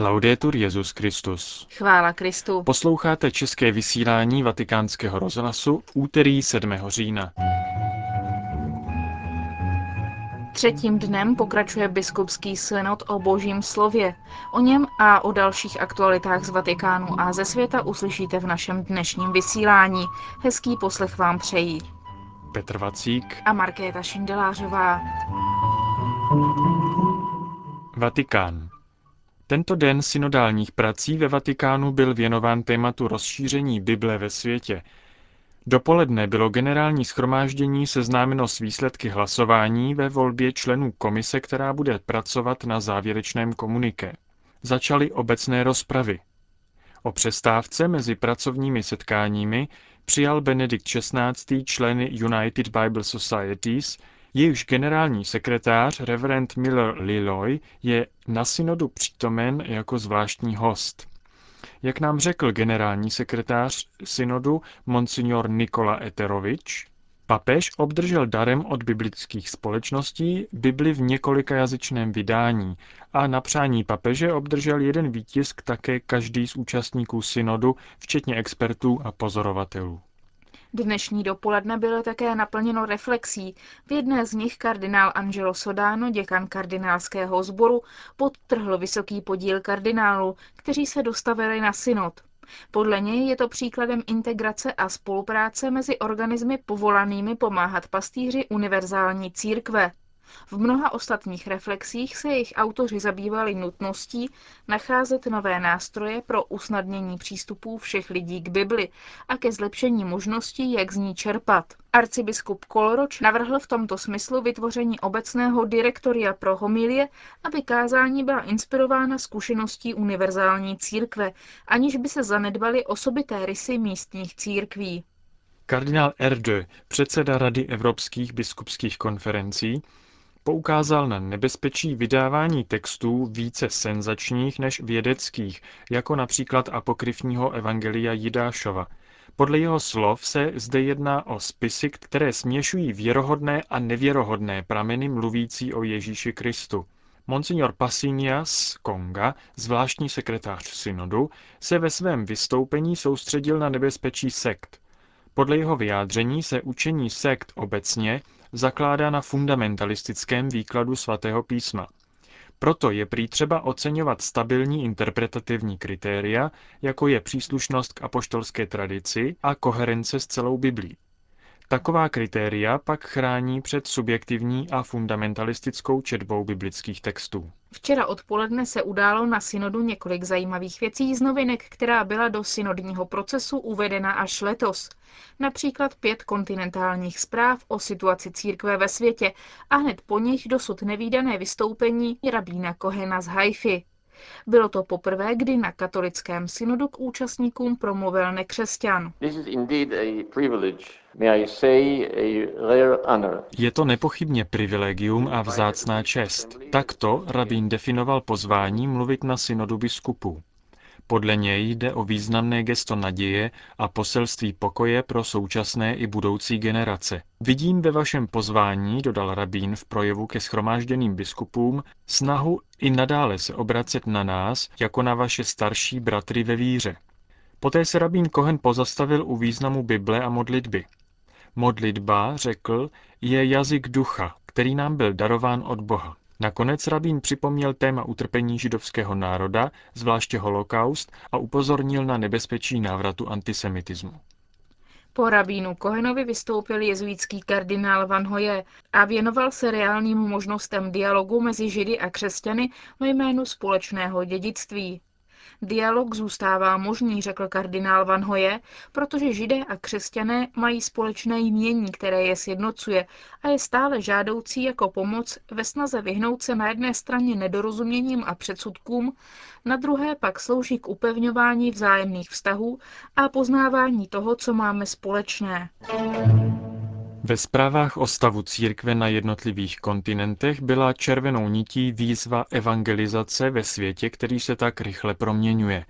Laudetur Jezus Christus. Chvála Kristu. Posloucháte české vysílání Vatikánského rozhlasu úterý 7. října. Třetím dnem pokračuje biskupský synod o božím slově. O něm a o dalších aktualitách z Vatikánu a ze světa uslyšíte v našem dnešním vysílání. Hezký poslech vám přejí Petr Vacík a Markéta Šindelářová. Vatikán. Tento den synodálních prací ve Vatikánu byl věnován tématu rozšíření Bible ve světě. Dopoledne bylo generální schromáždění seznámeno s výsledky hlasování ve volbě členů komise, která bude pracovat na závěrečném komuniké. Začaly obecné rozpravy. O přestávce mezi pracovními setkáními přijal Benedikt XVI. členy United Bible Societies, jejichž generální sekretář Reverend Miller Lilloy je na synodu přítomen jako zvláštní host. Jak nám řekl generální sekretář synodu Monsignor Nikola Eterovič, papež obdržel darem od biblických společností Bibli v několika jazyčném vydání a na přání papeže obdržel jeden výtisk také každý z účastníků synodu, včetně expertů a pozorovatelů. Dnešní dopoledne bylo také naplněno reflexí. V jedné z nich kardinál Angelo Sodano, děkan kardinálského sboru, podtrhl vysoký podíl kardinálů, kteří se dostavili na synod. Podle něj je to příkladem integrace a spolupráce mezi organismy povolanými pomáhat pastýři univerzální církve. V mnoha ostatních reflexích se jejich autoři zabývali nutností nacházet nové nástroje pro usnadnění přístupů všech lidí k Bibli a ke zlepšení možností, jak z ní čerpat. Arcibiskup Kolroč navrhl v tomto smyslu vytvoření obecného direktoria pro homilie, aby kázání byla inspirována zkušeností univerzální církve, aniž by se zanedbaly osobité rysy místních církví. Kardinál Erde, předseda Rady evropských biskupských konferencí, poukázal na nebezpečí vydávání textů více senzačních než vědeckých, jako například apokryfního evangelia Jidášova. Podle jeho slov se zde jedná o spisy, které směšují věrohodné a nevěrohodné prameny mluvící o Ježíši Kristu. Monsignor Pasinias z Konga, zvláštní sekretář synodu, se ve svém vystoupení soustředil na nebezpečí sekt. Podle jeho vyjádření se učení sekt obecně zakládá na fundamentalistickém výkladu svatého písma. Proto je prý třeba oceňovat stabilní interpretativní kritéria, jako je příslušnost k apoštolské tradici a koherence s celou Biblí. Taková kritéria pak chrání před subjektivní a fundamentalistickou četbou biblických textů. Včera odpoledne se událo na synodu několik zajímavých věcí z novinek, která byla do synodního procesu uvedena až letos. Například pět kontinentálních zpráv o situaci církve ve světě a hned po nich dosud nevýdané vystoupení rabína Kohena z Haify. Bylo to poprvé, kdy na katolickém synodu k účastníkům promluvil nekřesťan. Je to nepochybně privilegium a vzácná čest. Takto rabín definoval pozvání mluvit na synodu biskupů. Podle něj jde o významné gesto naděje a poselství pokoje pro současné i budoucí generace. Vidím ve vašem pozvání, dodal rabín v projevu ke schromážděným biskupům, snahu i nadále se obracet na nás jako na vaše starší bratry ve víře. Poté se rabín Kohen pozastavil u významu Bible a modlitby. Modlitba, řekl, je jazyk ducha, který nám byl darován od Boha. Nakonec rabín připomněl téma utrpení židovského národa, zvláště holokaust, a upozornil na nebezpečí návratu antisemitismu. Po rabínu Kohenovi vystoupil jezuitský kardinál Van Hoje a věnoval se reálným možnostem dialogu mezi židy a křesťany ve jménu společného dědictví. Dialog zůstává možný, řekl kardinál Van Hoje, protože židé a křesťané mají společné jmění, které je sjednocuje a je stále žádoucí jako pomoc ve snaze vyhnout se na jedné straně nedorozuměním a předsudkům, na druhé pak slouží k upevňování vzájemných vztahů a poznávání toho, co máme společné. Ve zprávách o stavu církve na jednotlivých kontinentech byla červenou nití výzva evangelizace ve světě, který se tak rychle proměňuje.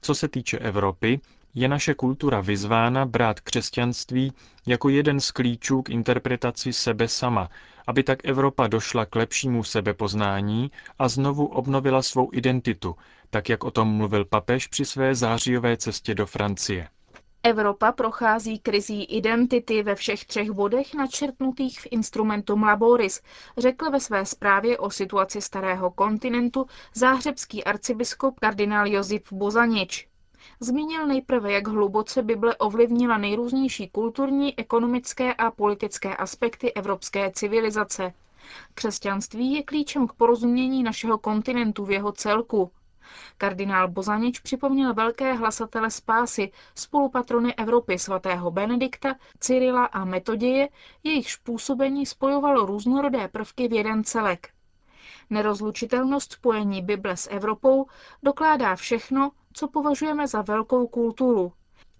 Co se týče Evropy, je naše kultura vyzvána brát křesťanství jako jeden z klíčů k interpretaci sebe sama, aby tak Evropa došla k lepšímu sebepoznání a znovu obnovila svou identitu, tak jak o tom mluvil papež při své zářijové cestě do Francie. Evropa prochází krizí identity ve všech třech bodech načrtnutých v Instrumentum Laboris, řekl ve své zprávě o situaci starého kontinentu záhřebský arcibiskup kardinál Josif Bozanič. Zmínil nejprve, jak hluboce Bible ovlivnila nejrůznější kulturní, ekonomické a politické aspekty evropské civilizace. Křesťanství je klíčem k porozumění našeho kontinentu v jeho celku. Kardinál Bozanič připomněl velké hlasatele spásy, spolupatrony Evropy svatého Benedikta, Cyrila a Metoděje, jejichž působení spojovalo různorodé prvky v jeden celek. Nerozlučitelnost spojení Bible s Evropou dokládá všechno, co považujeme za velkou kulturu.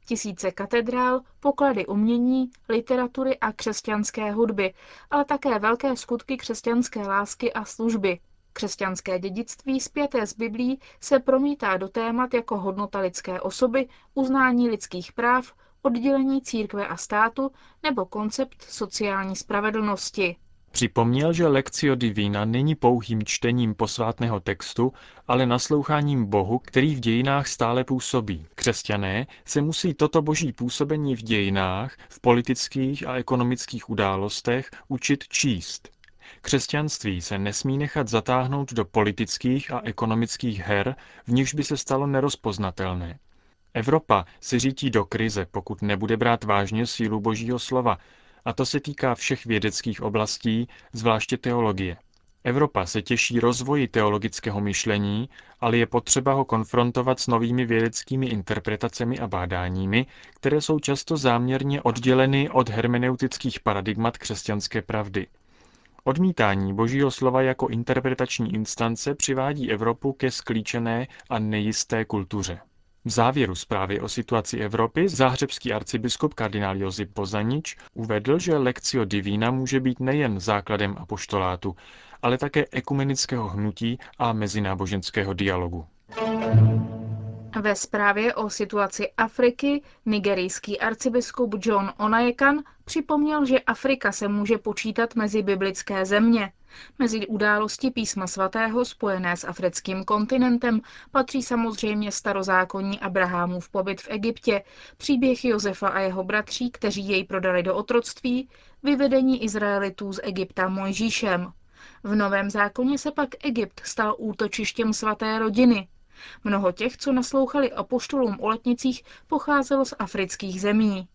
Tisíce katedrál, poklady umění, literatury a křesťanské hudby, ale také velké skutky křesťanské lásky a služby. Křesťanské dědictví zpěté z Biblí se promítá do témat jako hodnota lidské osoby, uznání lidských práv, oddělení církve a státu nebo koncept sociální spravedlnosti. Připomněl, že Lectio Divina není pouhým čtením posvátného textu, ale nasloucháním Bohu, který v dějinách stále působí. Křesťané se musí toto boží působení v dějinách, v politických a ekonomických událostech učit číst. Křesťanství se nesmí nechat zatáhnout do politických a ekonomických her, v nichž by se stalo nerozpoznatelné. Evropa se řítí do krize, pokud nebude brát vážně sílu Božího slova, a to se týká všech vědeckých oblastí, zvláště teologie. Evropa se těší rozvoji teologického myšlení, ale je potřeba ho konfrontovat s novými vědeckými interpretacemi a bádáními, které jsou často záměrně odděleny od hermeneutických paradigmat křesťanské pravdy. Odmítání Božího slova jako interpretační instance přivádí Evropu ke sklíčené a nejisté kultuře. V závěru zprávy o situaci Evropy záhřebský arcibiskup kardinál Josip Pozanič uvedl, že Lectio Divina může být nejen základem apoštolátu, ale také ekumenického hnutí a mezináboženského dialogu. Ve zprávě o situaci Afriky nigerijský arcibiskup John Onajekan připomněl, že Afrika se může počítat mezi biblické země. Mezi události písma svatého spojené s africkým kontinentem patří samozřejmě starozákonní Abrahamův pobyt v Egyptě, příběh Josefa a jeho bratří, kteří jej prodali do otroctví, vyvedení Izraelitů z Egypta Mojžíšem. V Novém zákoně se pak Egypt stal útočištěm svaté rodiny, Mnoho těch, co naslouchali apoštolům o letnicích, pocházelo z afrických zemí.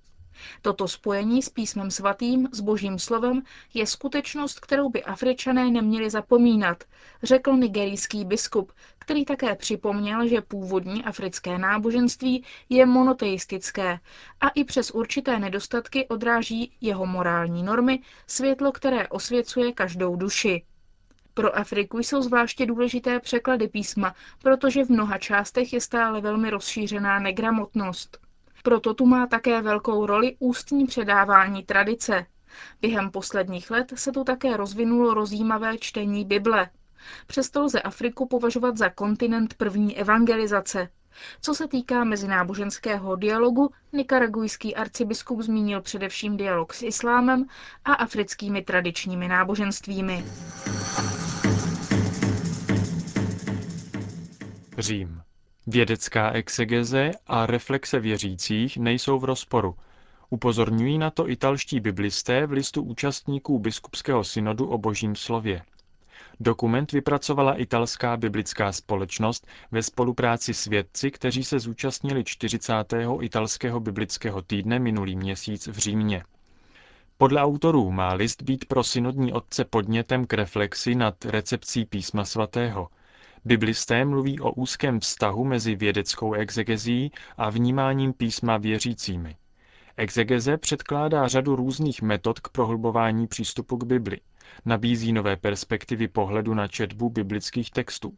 Toto spojení s písmem svatým, s božím slovem, je skutečnost, kterou by Afričané neměli zapomínat, řekl nigerijský biskup, který také připomněl, že původní africké náboženství je monoteistické a i přes určité nedostatky odráží jeho morální normy, světlo, které osvěcuje každou duši. Pro Afriku jsou zvláště důležité překlady písma, protože v mnoha částech je stále velmi rozšířená negramotnost. Proto tu má také velkou roli ústní předávání tradice. Během posledních let se tu také rozvinulo rozjímavé čtení Bible. Přesto lze Afriku považovat za kontinent první evangelizace. Co se týká mezináboženského dialogu, nikaragujský arcibiskup zmínil především dialog s islámem a africkými tradičními náboženstvími. Řím. Vědecká exegeze a reflexe věřících nejsou v rozporu. Upozorňují na to italští biblisté v listu účastníků biskupského synodu o božím slově. Dokument vypracovala italská biblická společnost ve spolupráci s vědci, kteří se zúčastnili 40. italského biblického týdne minulý měsíc v Římě. Podle autorů má list být pro synodní otce podnětem k reflexi nad recepcí písma svatého – Biblisté mluví o úzkém vztahu mezi vědeckou exegezí a vnímáním písma věřícími. Exegeze předkládá řadu různých metod k prohlubování přístupu k Bibli. Nabízí nové perspektivy pohledu na četbu biblických textů.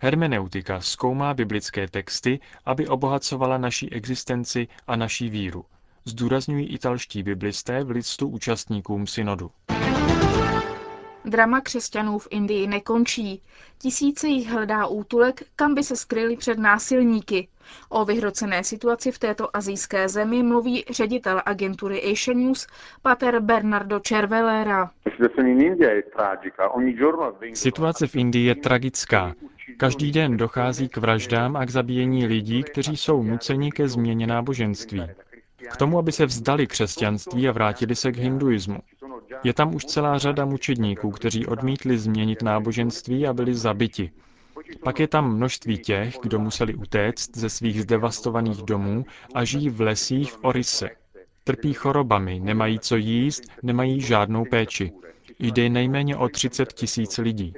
Hermeneutika zkoumá biblické texty, aby obohacovala naší existenci a naší víru. Zdůrazňují italští biblisté v listu účastníkům synodu. Drama křesťanů v Indii nekončí. Tisíce jich hledá útulek, kam by se skryli před násilníky. O vyhrocené situaci v této azijské zemi mluví ředitel agentury Asian News, pater Bernardo Cervelera. Situace v Indii je tragická. Každý den dochází k vraždám a k zabíjení lidí, kteří jsou nuceni ke změně náboženství. K tomu, aby se vzdali křesťanství a vrátili se k hinduismu. Je tam už celá řada mučedníků, kteří odmítli změnit náboženství a byli zabiti. Pak je tam množství těch, kdo museli utéct ze svých zdevastovaných domů a žijí v lesích v Orise. Trpí chorobami, nemají co jíst, nemají žádnou péči. Jde nejméně o 30 tisíc lidí.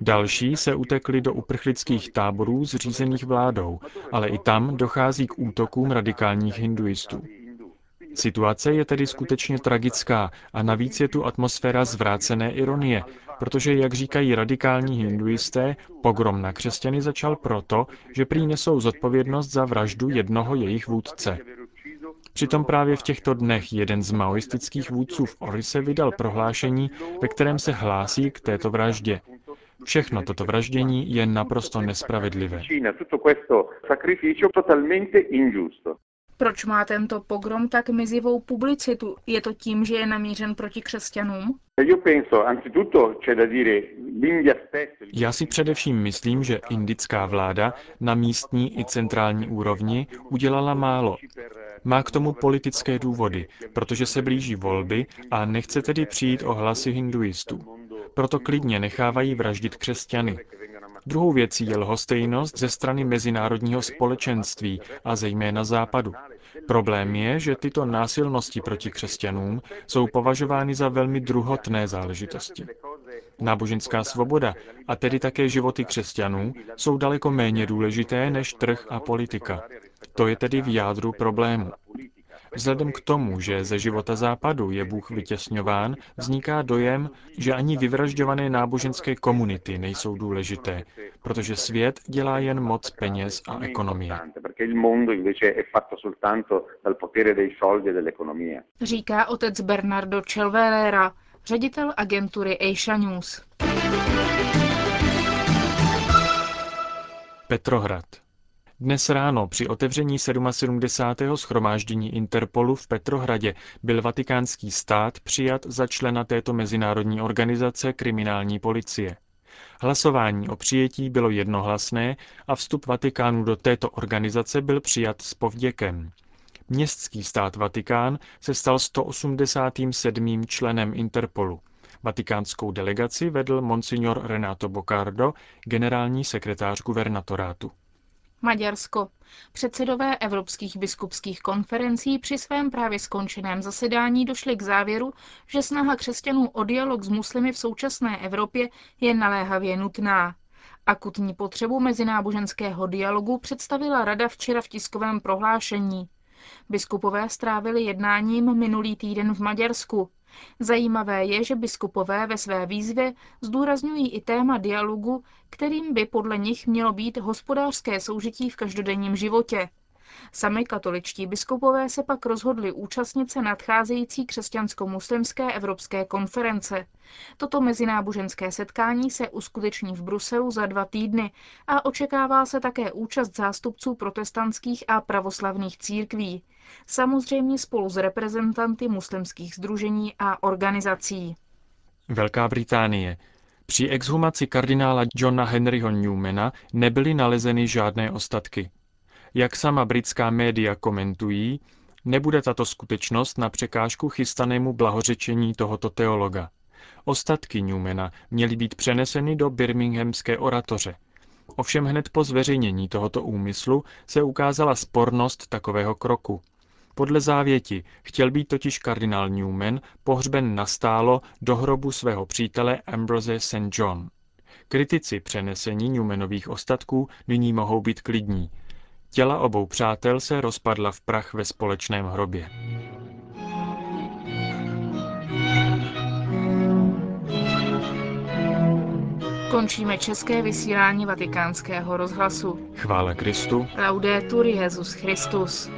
Další se utekli do uprchlických táborů zřízených vládou, ale i tam dochází k útokům radikálních hinduistů. Situace je tedy skutečně tragická a navíc je tu atmosféra zvrácené ironie, protože, jak říkají radikální hinduisté, pogrom na křesťany začal proto, že prý nesou zodpovědnost za vraždu jednoho jejich vůdce. Přitom právě v těchto dnech jeden z maoistických vůdců v Orise vydal prohlášení, ve kterém se hlásí k této vraždě. Všechno toto vraždění je naprosto nespravedlivé. Proč má tento pogrom tak mizivou publicitu? Je to tím, že je namířen proti křesťanům? Já si především myslím, že indická vláda na místní i centrální úrovni udělala málo. Má k tomu politické důvody, protože se blíží volby a nechce tedy přijít o hlasy hinduistů. Proto klidně nechávají vraždit křesťany. Druhou věcí je lhostejnost ze strany mezinárodního společenství a zejména západu. Problém je, že tyto násilnosti proti křesťanům jsou považovány za velmi druhotné záležitosti. Náboženská svoboda, a tedy také životy křesťanů, jsou daleko méně důležité než trh a politika. To je tedy v jádru problému. Vzhledem k tomu, že ze života západu je Bůh vytěsňován, vzniká dojem, že ani vyvražďované náboženské komunity nejsou důležité, protože svět dělá jen moc peněz a ekonomie. Říká otec Bernardo Celverera, ředitel agentury Asia News. Petrohrad. Dnes ráno při otevření 77. schromáždění Interpolu v Petrohradě byl vatikánský stát přijat za člena této mezinárodní organizace kriminální policie. Hlasování o přijetí bylo jednohlasné a vstup Vatikánu do této organizace byl přijat s povděkem. Městský stát Vatikán se stal 187. členem Interpolu. Vatikánskou delegaci vedl monsignor Renato Bocardo, generální sekretář guvernatorátu. Maďarsko. Předsedové evropských biskupských konferencí při svém právě skončeném zasedání došli k závěru, že snaha křesťanů o dialog s muslimy v současné Evropě je naléhavě nutná. Akutní potřebu mezináboženského dialogu představila Rada včera v tiskovém prohlášení. Biskupové strávili jednáním minulý týden v Maďarsku. Zajímavé je, že biskupové ve své výzvě zdůrazňují i téma dialogu, kterým by podle nich mělo být hospodářské soužití v každodenním životě. Sami katoličtí biskupové se pak rozhodli účastnit se nadcházející křesťansko-muslimské evropské konference. Toto mezináboženské setkání se uskuteční v Bruselu za dva týdny a očekává se také účast zástupců protestantských a pravoslavných církví. Samozřejmě spolu s reprezentanty muslimských združení a organizací. Velká Británie. Při exhumaci kardinála Johna Henryho Newmana nebyly nalezeny žádné ostatky. Jak sama britská média komentují, nebude tato skutečnost na překážku chystanému blahořečení tohoto teologa. Ostatky Newmana měly být přeneseny do Birminghamské oratoře. Ovšem hned po zveřejnění tohoto úmyslu se ukázala spornost takového kroku. Podle závěti chtěl být totiž kardinál Newman pohřben nastálo do hrobu svého přítele Ambrose St. John. Kritici přenesení Newmanových ostatků nyní mohou být klidní. Těla obou přátel se rozpadla v prach ve společném hrobě. Končíme české vysílání vatikánského rozhlasu. Chvála Kristu. Laudetur Jezus Christus.